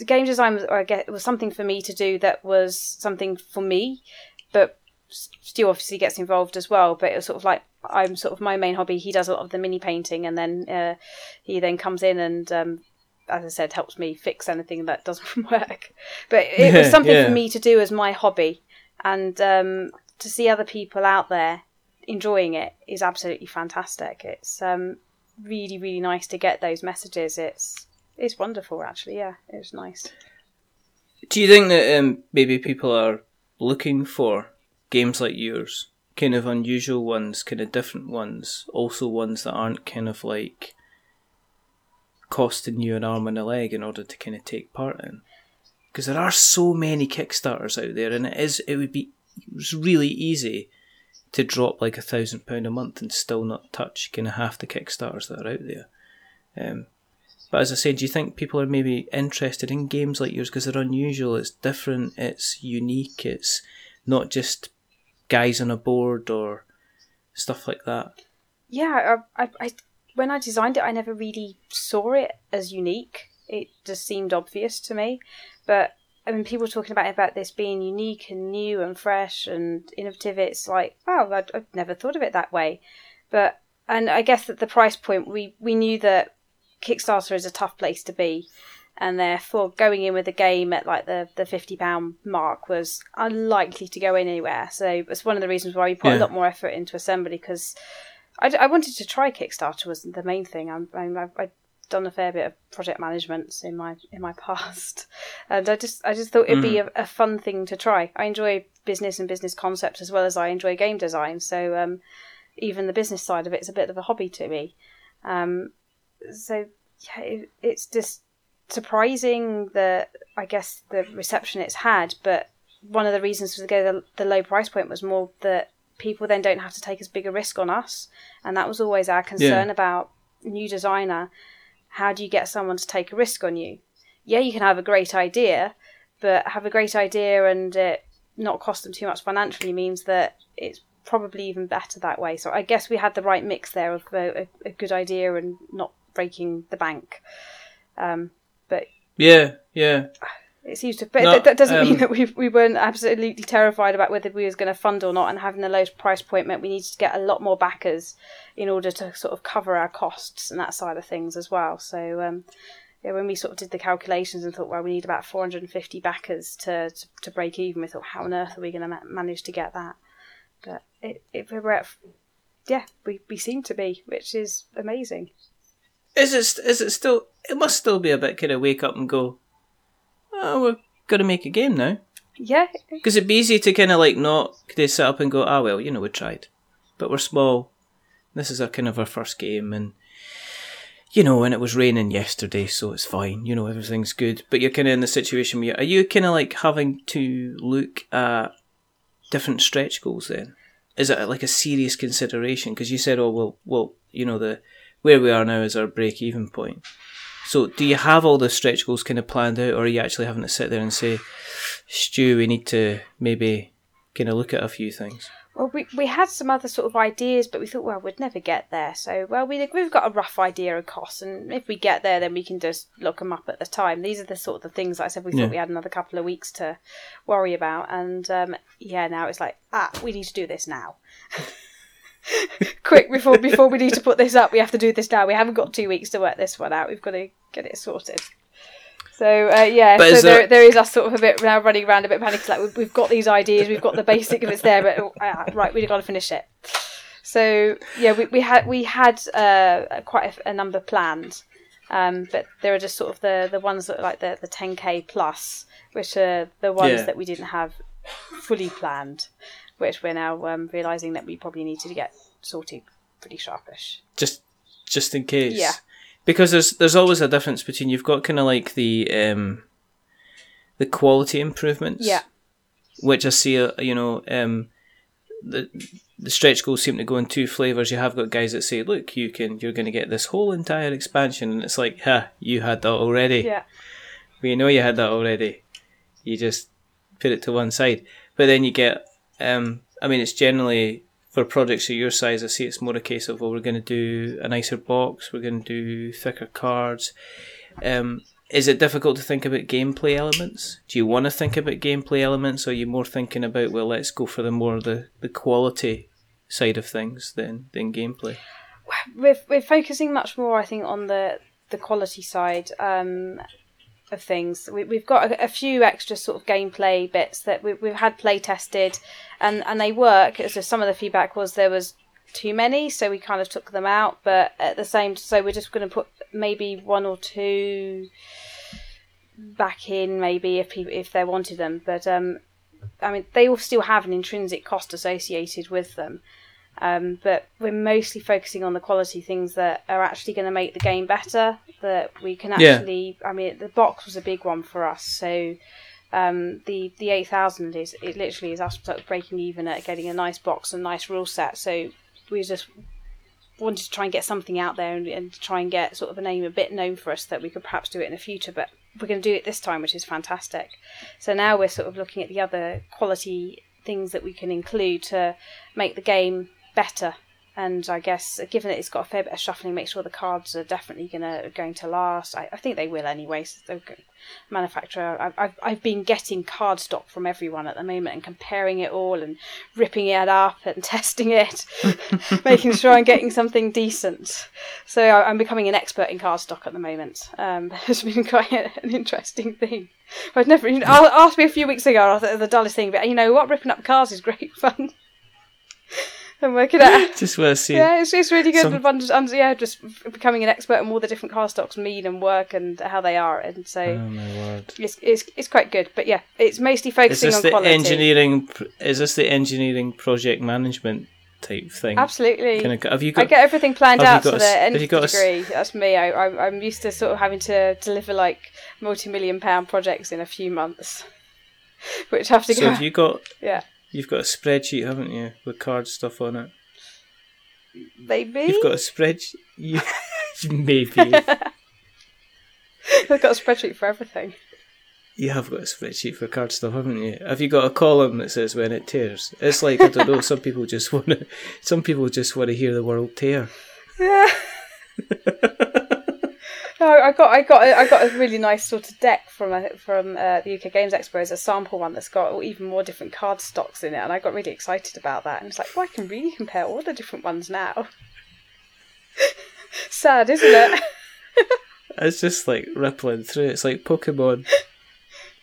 Speaker 2: game design was, I guess, was something for me to do that was something for me but Stu obviously gets involved as well, but it's sort of like I'm sort of my main hobby. He does a lot of the mini painting, and then uh, he then comes in and, um, as I said, helps me fix anything that doesn't work. But it was something yeah. for me to do as my hobby, and um, to see other people out there enjoying it is absolutely fantastic. It's um, really really nice to get those messages. It's it's wonderful, actually. Yeah, it was nice.
Speaker 1: Do you think that um, maybe people are looking for games like yours, kind of unusual ones, kind of different ones, also ones that aren't kind of like costing you an arm and a leg in order to kind of take part in. Because there are so many Kickstarters out there, and it is it would be really easy to drop like a thousand pound a month and still not touch kind of half the Kickstarters that are out there. Um, but as I said, do you think people are maybe interested in games like yours because they're unusual? It's different. It's unique. It's not just guys on a board or stuff like that.
Speaker 2: Yeah, I, I, I, when I designed it, I never really saw it as unique. It just seemed obvious to me, but I mean, people talking about about this being unique and new and fresh and innovative. It's like, wow, I'd, I've never thought of it that way. But and I guess that the price point, we we knew that Kickstarter is a tough place to be, and therefore going in with a game at like the, the fifty pound mark was unlikely to go in anywhere. So it's one of the reasons why we put yeah. a lot more effort into assembly because I, I wanted to try Kickstarter was the main thing. I'm, I'm I've, done a fair bit of project management in my in my past, and I just I just thought it'd mm. be a, a, fun thing to try. I enjoy business and business concepts as well as I enjoy game design. So um, even the business side of it is a bit of a hobby to me. Um, so yeah, it, it's just surprising the I guess the reception it's had, but one of the reasons to go the, the low price point was more that people then don't have to take as big a risk on us, and that was always our concern yeah. about new designer. How do you get someone to take a risk on you? Yeah, you can have a great idea, but have a great idea and it not cost them too much financially means that it's probably even better that way. So I guess we had the right mix there of a, a, a good idea and not breaking the bank. Um, but
Speaker 1: yeah, yeah,
Speaker 2: It seems to, but
Speaker 1: No,
Speaker 2: that, that doesn't mean
Speaker 1: um,
Speaker 2: that we we weren't absolutely terrified about whether we was going to fund or not. And having the lowest price point meant we needed to get a lot more backers in order to sort of cover our costs and that side of things as well. So um, yeah, when we sort of did the calculations and thought, well, we need about 450 backers to to, to break even, we thought, how on earth are we going to ma- manage to get that? But it, it we're at, yeah, we we seem to be, which is amazing.
Speaker 1: Is it? Is it still? It must still be a bit kind of wake up and go. Oh, we're gonna make a game now.
Speaker 2: Yeah,
Speaker 1: Because it'd be easy to kind of like not they sit up and go, ah well, you know, we tried, but we're small. This is our kind of our first game, and you know, and it was raining yesterday, so it's fine. You know, everything's good. But you're kind of in the situation where are you kind of like having to look at different stretch goals? Then is it like a serious consideration? Because you said, oh well, well, you know, the where we are now is our break even point. So do you have all the stretch goals kind of planned out, or are you actually having to sit there and say, Stu, we need to maybe kind of look at a few things?
Speaker 2: Well, we, we had some other sort of ideas, but we thought, well, we'd never get there. So, well, we, we've got a rough idea of costs, and if we get there, then we can just look them up at the time. These are the sort of the things that I said we thought we had another couple of weeks to worry about. And um, yeah, now it's like, ah, we need to do this now. Quick, before before we need to put this up, we have to do this now. We haven't got two weeks to work this one out. We've got to get it sorted. So uh, yeah,
Speaker 1: But
Speaker 2: so there,
Speaker 1: there-
Speaker 2: there is us sort of a bit now running around a bit panicked. Like we've, we've got these ideas, we've got the basic of it's there, but ah, right, we've got to finish it. So yeah, we, we had we had uh, quite a, a number planned, um, but there are just sort of the, the ones that are like the the 10k plus, which are the ones
Speaker 1: Yeah.
Speaker 2: that we didn't have fully planned, which we're now um, realizing that we probably need to get sorted pretty sharpish.
Speaker 1: just just in case.
Speaker 2: Yeah.
Speaker 1: Because there's there's always a difference between you've got kind of like the um the quality improvements.
Speaker 2: Yeah.
Speaker 1: Which I see, uh, you know, um, the the stretch goals seem to go in two flavors. You have got guys that say, "Look, you can, you're going to get this whole entire expansion," and it's like, "Ha, you had that already."
Speaker 2: Yeah,
Speaker 1: We know you had that already. You just put it to one side. But then you get, um, I mean, it's generally for projects of your size. I see it's more a case of, well, we're going to do a nicer box, we're going to do thicker cards. Um, is it difficult to think about gameplay elements? Do you want to think about gameplay elements, or are you more thinking about, well, let's go for the more the, the quality side of things than, than gameplay?
Speaker 2: we're we're focusing much more, I think, on the the quality side um, of things. We, we've got a, a few extra sort of gameplay bits that we, we've had play tested, and and they work. So some of the feedback was there was too many, so we kind of took them out. But at the same, so we're just going to put maybe one or two back in, maybe if people if they wanted them. But um, I mean, they all still have an intrinsic cost associated with them. Um, but we're mostly focusing on the quality things that are actually going to make the game better. That we can
Speaker 1: Yeah.
Speaker 2: actually, I mean, the box was a big one for us. So um, the the eight thousand is it literally is us sort of breaking even at getting a nice box and nice rule set. So we just wanted to try and get something out there and, and try and get sort of a name a bit known for us that we could perhaps do it in the future. But we're going to do it this time, which is fantastic. So now we're sort of looking at the other quality things that we can include to make the game better. And I guess given that it's got a fair bit of shuffling, make sure the cards are definitely gonna going to last. I, I think they will anyway. So manufacturer, I've, I've I've been getting card stock from everyone at the moment and comparing it all and ripping it up and testing it, making sure I'm getting something decent. So I, I'm becoming an expert in card stock at the moment. Um, it's been quite an interesting thing. I'd never. You know, asked me a few weeks ago. The dullest thing, but you know what? Ripping up cards is great fun. And working out.
Speaker 1: Just want to see.
Speaker 2: Yeah, it's, it's really good.
Speaker 1: Some-
Speaker 2: under, under, yeah, just becoming an expert on all the different car stocks mean and work and how they are, and so
Speaker 1: Oh my word.
Speaker 2: it's, it's it's quite good. But yeah, it's mostly
Speaker 1: Is
Speaker 2: focusing
Speaker 1: this
Speaker 2: on
Speaker 1: the
Speaker 2: quality.
Speaker 1: engineering? Is this the engineering project management type thing?
Speaker 2: Absolutely.
Speaker 1: Kind of, have you got, I
Speaker 2: get everything planned out to
Speaker 1: got
Speaker 2: the
Speaker 1: have you got
Speaker 2: degree. That's me. I, I'm used to sort of having to deliver like multi-million pound projects in a few months, which have to
Speaker 1: so
Speaker 2: go.
Speaker 1: have you got?
Speaker 2: Yeah,
Speaker 1: You've got a spreadsheet, haven't you, with card stuff on it?
Speaker 2: maybe.
Speaker 1: You've got a spreadsheet. You, maybe
Speaker 2: I've got a spreadsheet for everything.
Speaker 1: you have got a spreadsheet for card stuff, haven't you? Have you got a column that says when it tears? It's like I don't know. Some people just want to. Some people just want to hear the world tear.
Speaker 2: Yeah. No, I got, I got, I got a really nice sort of deck from a, from uh, the UK Games Expo as a sample one that's got even more different card stocks in it, and I got really excited about that. And it's like, well, I can really compare all the different ones now. Sad, isn't it?
Speaker 1: It's just like rippling through. It's like Pokemon.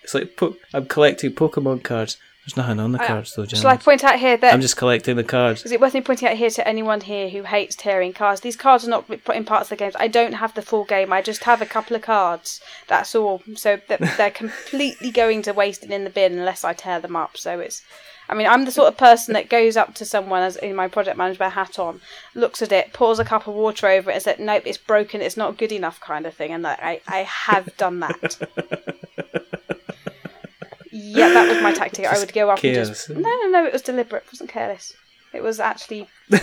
Speaker 1: It's like po- I'm collecting Pokemon cards. There's nothing on the
Speaker 2: I-
Speaker 1: cards though,
Speaker 2: Shall I point out here that
Speaker 1: I'm just collecting the cards.
Speaker 2: Is it worth me pointing out here to anyone here who hates tearing cards? These cards are not put in parts of the games. I don't have the full game. I just have a couple of cards. That's all. So th- they're completely going to waste and in the bin unless I tear them up. So it's. I mean, I'm the sort of person that goes up to someone as in my project management hat on, looks at it, pours a cup of water over it, and says, "Nope, it's broken. It's not good enough," kind of thing. And like, I, I have done that. yeah, that was my tactic. I would go up and just no, no, no. It was deliberate. It wasn't careless. It was actually.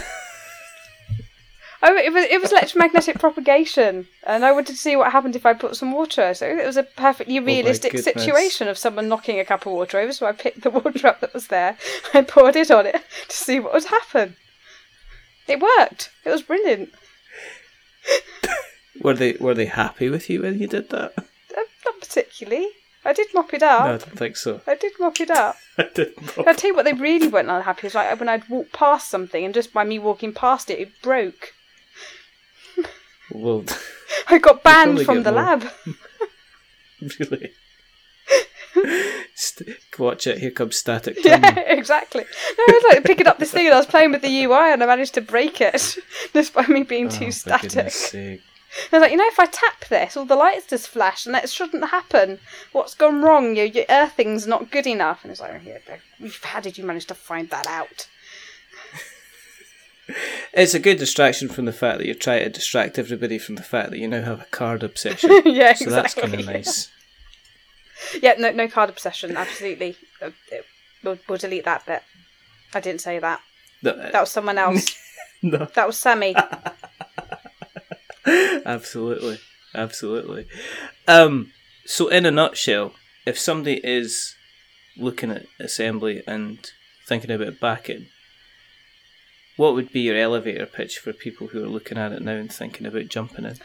Speaker 2: Oh, it was it was electromagnetic propagation, and I wanted to see what happened if I put some water. So it was a perfectly realistic
Speaker 1: goodness.
Speaker 2: situation of someone knocking a cup of water over. So I picked the water up that was there, I poured it on it to see what would happen. It worked. It was brilliant.
Speaker 1: Were they were they happy with you when you did that?
Speaker 2: Uh, not particularly. I did mop it up.
Speaker 1: No, I don't think so.
Speaker 2: I did mop it up.
Speaker 1: I didn't.
Speaker 2: I'll tell you what they really weren't unhappy was like when I'd walk past something and just by me walking past it, it broke.
Speaker 1: Well,
Speaker 2: I got banned from the
Speaker 1: more.
Speaker 2: lab.
Speaker 1: really. St- watch it. Here comes static.
Speaker 2: Yeah, exactly. No, I was like picking up this thing and I was playing with the UI and I managed to break it just by me being
Speaker 1: Oh,
Speaker 2: too static. I was like, you know, if I tap this, all the lights just flash and that shouldn't happen. What's gone wrong? Your, your earthing's not good enough. And it's like, oh, yeah, how did you manage to find that out?
Speaker 1: It's a good distraction from the fact that you're trying to distract everybody from the fact that you now have a card obsession.
Speaker 2: yeah,
Speaker 1: so that's kind of
Speaker 2: exactly.
Speaker 1: nice.
Speaker 2: Yeah, no, no card obsession. Absolutely. Uh, We'll, we'll delete that bit. I didn't say that.
Speaker 1: No,
Speaker 2: That was someone else.
Speaker 1: no,
Speaker 2: that was Sammy.
Speaker 1: absolutely, absolutely. Um, so in a nutshell, if somebody is looking at assembly and thinking about backing, what would be your elevator pitch for people who are looking at it now and thinking about jumping in?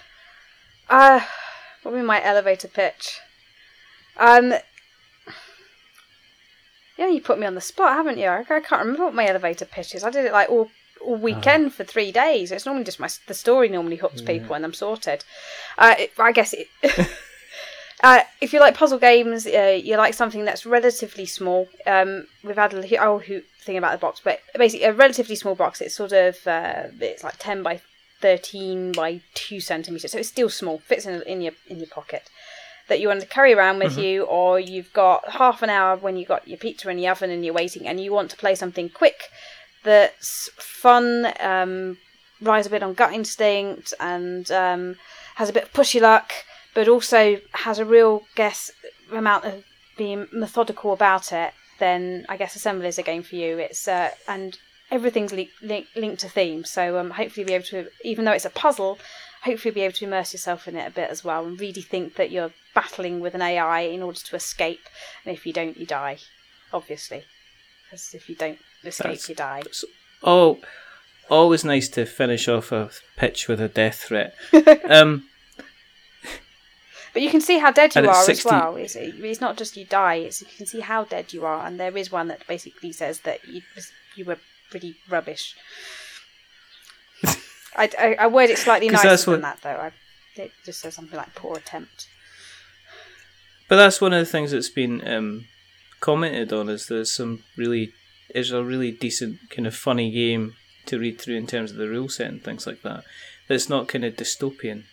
Speaker 2: Uh, what would be my elevator pitch? Um, yeah, you put me on the spot, haven't you? I, I can't remember what my elevator pitch is. I did it like all all weekend for three days. It's normally just my the story normally hooks people and I'm sorted. Uh, it, I guess it. Uh, if you like puzzle games, uh, you like something that's relatively small. Um, we've had a whole hoot thing about the box, but basically a relatively small box. It's sort of uh, it's like ten by thirteen by two centimeters, so it's still small. Fits in in your in your pocket. That you want to carry around with you, or you've got half an hour when you've got your pizza in the oven and you're waiting, and you want to play something quick that's fun, um, relies a bit on gut instinct, and um, has a bit of pushy luck, but also has a real guess amount of being methodical about it. Then I guess assembly is a game for you. It's uh, and everything's li- li- linked to theme, so um, hopefully be able to, even though it's a puzzle, hopefully be able to immerse yourself in it a bit as well, and really think that you're battling with an AI in order to escape. And if you don't, you die, obviously, because if you don't
Speaker 1: That's-
Speaker 2: you die.
Speaker 1: Oh, always nice to finish off a pitch with a death threat. um,
Speaker 2: But you can see how dead you are
Speaker 1: 60
Speaker 2: as well. It's, it's not just you die; it's you can see how dead you are, and there is one that basically says that you you were pretty rubbish. I, I, I word it slightly nicer
Speaker 1: that's
Speaker 2: than
Speaker 1: what-
Speaker 2: that, though. I, it just says something like "poor attempt."
Speaker 1: But that's one of the things that's been um, commented on is there's some really is a really decent kind of funny game to read through in terms of the rule set and things like that. It's not kind of dystopian.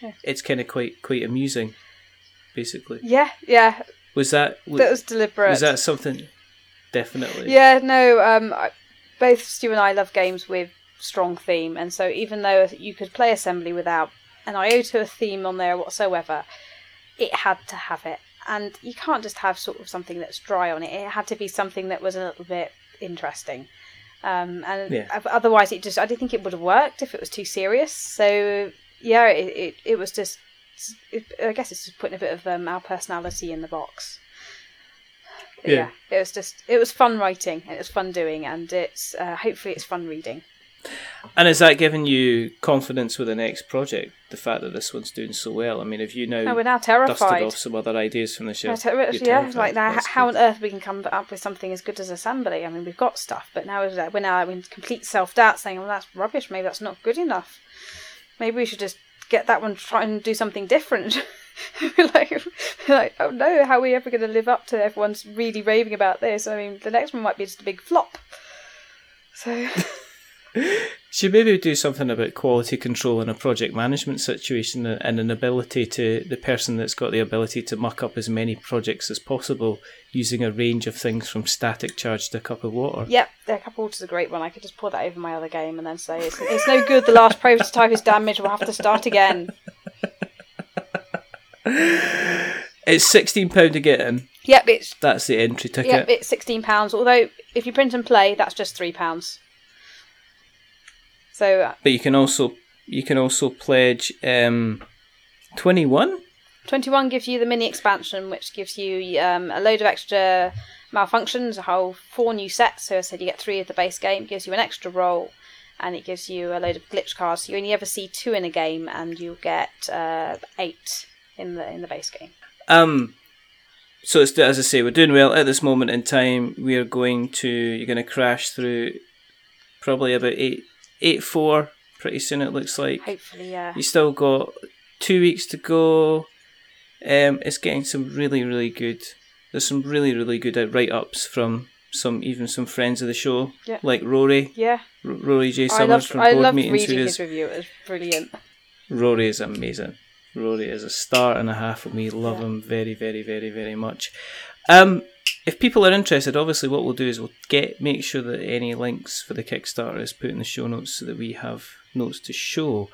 Speaker 2: Yeah.
Speaker 1: It's kind of quite quite amusing, basically.
Speaker 2: Yeah, yeah,
Speaker 1: Was that
Speaker 2: that was deliberate.
Speaker 1: was that something? Definitely.
Speaker 2: Yeah, no. Um, I, both Stu and I love games with strong theme, and so even though you could play assembly without an iota of theme on there whatsoever, it had to have it. And you can't just have sort of something that's dry on it. It had to be something that was a little bit interesting. Um, and
Speaker 1: Yeah.
Speaker 2: otherwise, it just I don't think it would have worked if it was too serious. So yeah, it it, it was just I guess it's just putting a bit of um, our personality in the box.
Speaker 1: Yeah.
Speaker 2: yeah. it was just it was fun writing and it was fun doing and it's uh, hopefully it's fun reading.
Speaker 1: And is that giving you confidence with the next project? The fact that this one's doing so well. I mean, have you now
Speaker 2: No, we're now terrified.
Speaker 1: dusted off some other ideas from the show?
Speaker 2: Yeah, ter- yeah, like now, how
Speaker 1: good.
Speaker 2: on earth we can come up with something as good as assembly? I mean, we've got stuff, but now we're we're now in complete self doubt, saying, "Well, that's rubbish. Maybe that's not good enough. Maybe we should just get that one, try and do something different." We're like, we're like, oh no, how are we ever going to live up to everyone's really raving about this? I mean, the next one might be just a big flop. So
Speaker 1: Should maybe do something about quality control in a project management situation and an ability to the person that's got the ability to muck up as many projects as possible using a range of things from static charge to a cup of water.
Speaker 2: Yep, the cup of water's a great one. I could just pour that over my other game and then say it's, it's no good. The last prototype is damaged. We'll have to start again.
Speaker 1: It's sixteen pound to get in.
Speaker 2: Yep, it's
Speaker 1: That's the entry ticket.
Speaker 2: yep, it's sixteen pounds. Although if you print and play, that's just three pounds. So uh,
Speaker 1: But you can also you can also pledge um, twenty one.
Speaker 2: twenty one gives you the mini expansion, which gives you um, a load of extra malfunctions, a whole four new sets. So I said you get three of the base game. It gives you an extra roll, and it gives you a load of glitch cards. So you only ever see two in a game, and you get uh, eight in the in the base game.
Speaker 1: Um, so it's as I say, we're doing well at this moment in time. We are going to you're going to crash through probably about eight eight four pretty soon. It looks like
Speaker 2: Hopefully, yeah.
Speaker 1: you still got two weeks to go. Um, it's getting some really really good. There's some really really good write ups from some even some friends of the show,
Speaker 2: Yeah.
Speaker 1: like Rory,
Speaker 2: Yeah,
Speaker 1: R- Rory J Summers
Speaker 2: loved,
Speaker 1: from
Speaker 2: I
Speaker 1: Board
Speaker 2: loved
Speaker 1: Meetings.
Speaker 2: reading
Speaker 1: is-
Speaker 2: his review. It was brilliant.
Speaker 1: Rory is amazing. Rory is a star and a half of me. Love
Speaker 2: Yeah.
Speaker 1: him very, very, very, very much. Um, if people are interested, obviously what we'll do is we'll get make sure that any links for the Kickstarter is put in the show notes so that we have notes to show.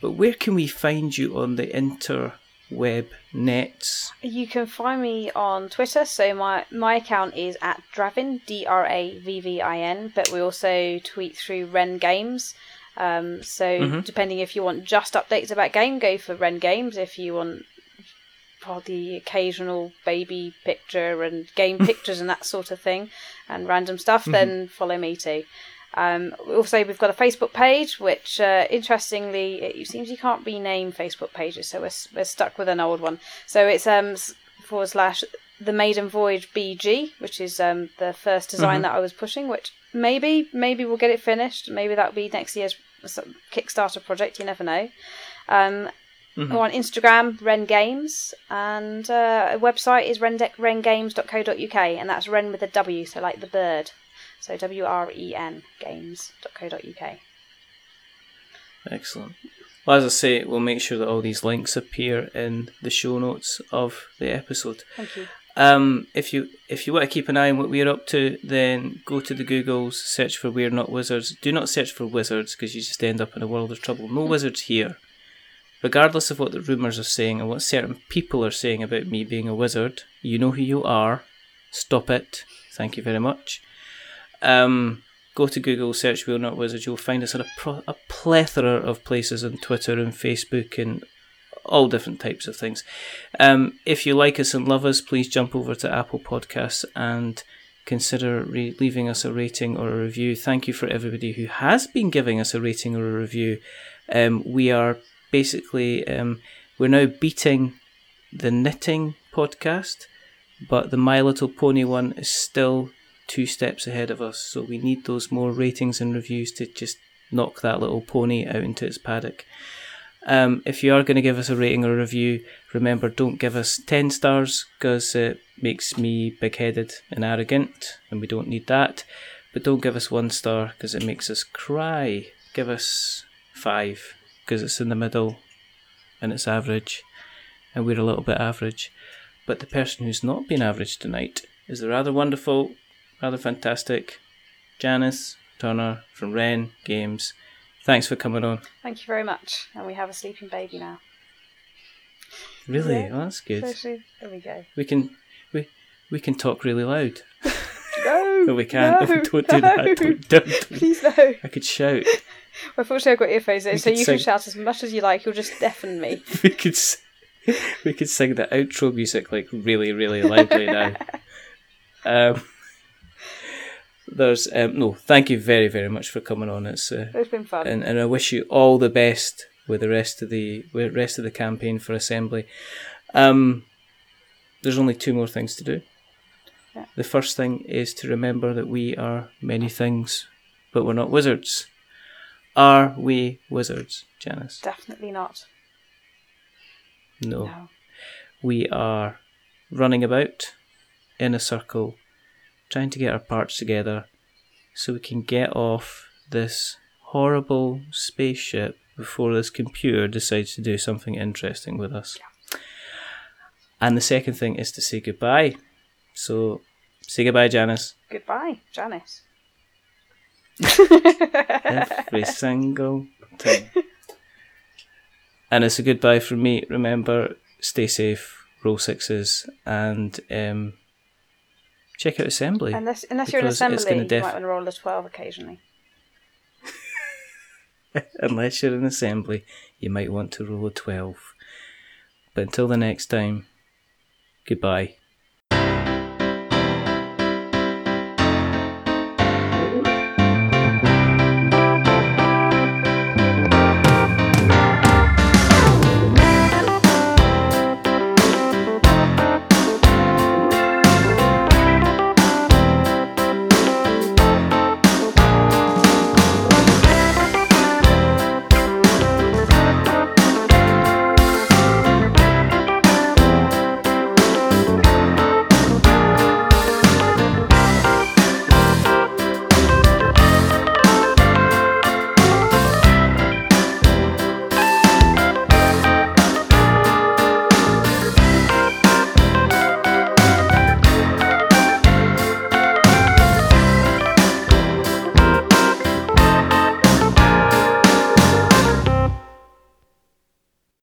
Speaker 1: But where can we find you on the interweb nets?
Speaker 2: You can find me on Twitter. So my my account is at Dravvin D R A V V I N. But we also tweet through Wren Games. Um, so
Speaker 1: Mhm.
Speaker 2: depending if you want just updates about game, go for Wren Games. If you want for the occasional baby picture and game pictures and that sort of thing, and random stuff, then follow me too. Um, also, we've got a Facebook page, which uh, interestingly, it seems you can't rename Facebook pages, so we're, we're stuck with an old one. So it's um forward slash the Maiden Voyage BG, which is um the first design
Speaker 1: Mhm.
Speaker 2: that I was pushing. Which maybe maybe we'll get it finished. Maybe that'll be next year's Kickstarter project. You never know. Um,
Speaker 1: Mhm.
Speaker 2: Or on Instagram, Wren Games, and uh, a website is rende- wrengames.co.uk, and that's Ren with a W, so like the bird. So W R E N games.co.uk.
Speaker 1: Excellent. Well, as I say, we'll make sure that all these links appear in the show notes of the episode.
Speaker 2: Thank you.
Speaker 1: Um, if you if you want to keep an eye on what we're up to, then go to the Googles, search for We're Not Wizards. Do not search for wizards because you just end up in a world of trouble. No wizards here. Regardless of what the rumours are saying and what certain people are saying about me being a wizard, you know who you are. Stop it. Thank you very much. Um, go to Google, search We're Not Wizards. You'll find us at a, pro- a plethora of places on Twitter and Facebook and all different types of things. Um, if you like us and love us, please jump over to Apple Podcasts and consider re- leaving us a rating or a review. Thank you for everybody who has been giving us a rating or a review. Um, we are basically um, we're now beating the knitting podcast, but the My Little Pony one is still two steps ahead of us. So we need those more ratings and reviews to just knock that little pony out into its paddock. Um, if you are going to give us a rating or review, remember don't give us 10 stars because it makes me big headed and arrogant, and we don't need that. But don't give us one star because it makes us cry. Give us five because it's in the middle and it's average, and we're a little bit average. But the person who's not been average tonight is the rather wonderful, rather fantastic Janice Turner from Wren Games. Thanks for coming on.
Speaker 2: Thank you very much. And we have a sleeping baby now.
Speaker 1: Really?
Speaker 2: Yeah.
Speaker 1: Oh, that's good.
Speaker 2: There we go.
Speaker 1: We can we we can talk really loud.
Speaker 2: No!
Speaker 1: No, we can't.
Speaker 2: No,
Speaker 1: don't do
Speaker 2: no.
Speaker 1: that. Don't, don't.
Speaker 2: Please no.
Speaker 1: I could shout.
Speaker 2: Unfortunately, I've got earphones in,
Speaker 1: We
Speaker 2: so you
Speaker 1: sing.
Speaker 2: can shout as much as you like. You'll just deafen me.
Speaker 1: We could s- we could sing the outro music like really really loudly now. Um, there's um, no. Thank you very very much for coming on. It's uh,
Speaker 2: It's been fun.
Speaker 1: and and I wish you all the best with the rest of the with the rest of the campaign for Assembly. Um, there's only two more things to do.
Speaker 2: Yeah.
Speaker 1: The first thing is to remember that we are many things, but we're not wizards. Are we wizards, Janice?
Speaker 2: Definitely not.
Speaker 1: No.
Speaker 2: No.
Speaker 1: We are running about in a circle, trying to get our parts together so we can get off this horrible spaceship before this computer decides to do something interesting with us. And the second thing is to say goodbye. So, say goodbye, Janice.
Speaker 2: Goodbye, Janice.
Speaker 1: Every single time. And it's a goodbye from me. Remember, stay safe, roll sixes, and um, check out Assembly.
Speaker 2: Unless, unless you're in assembly,
Speaker 1: gonna
Speaker 2: you
Speaker 1: def-
Speaker 2: might want to roll a 12 occasionally.
Speaker 1: Unless you're in Assembly, you might want to roll a 12. But until the next time, goodbye.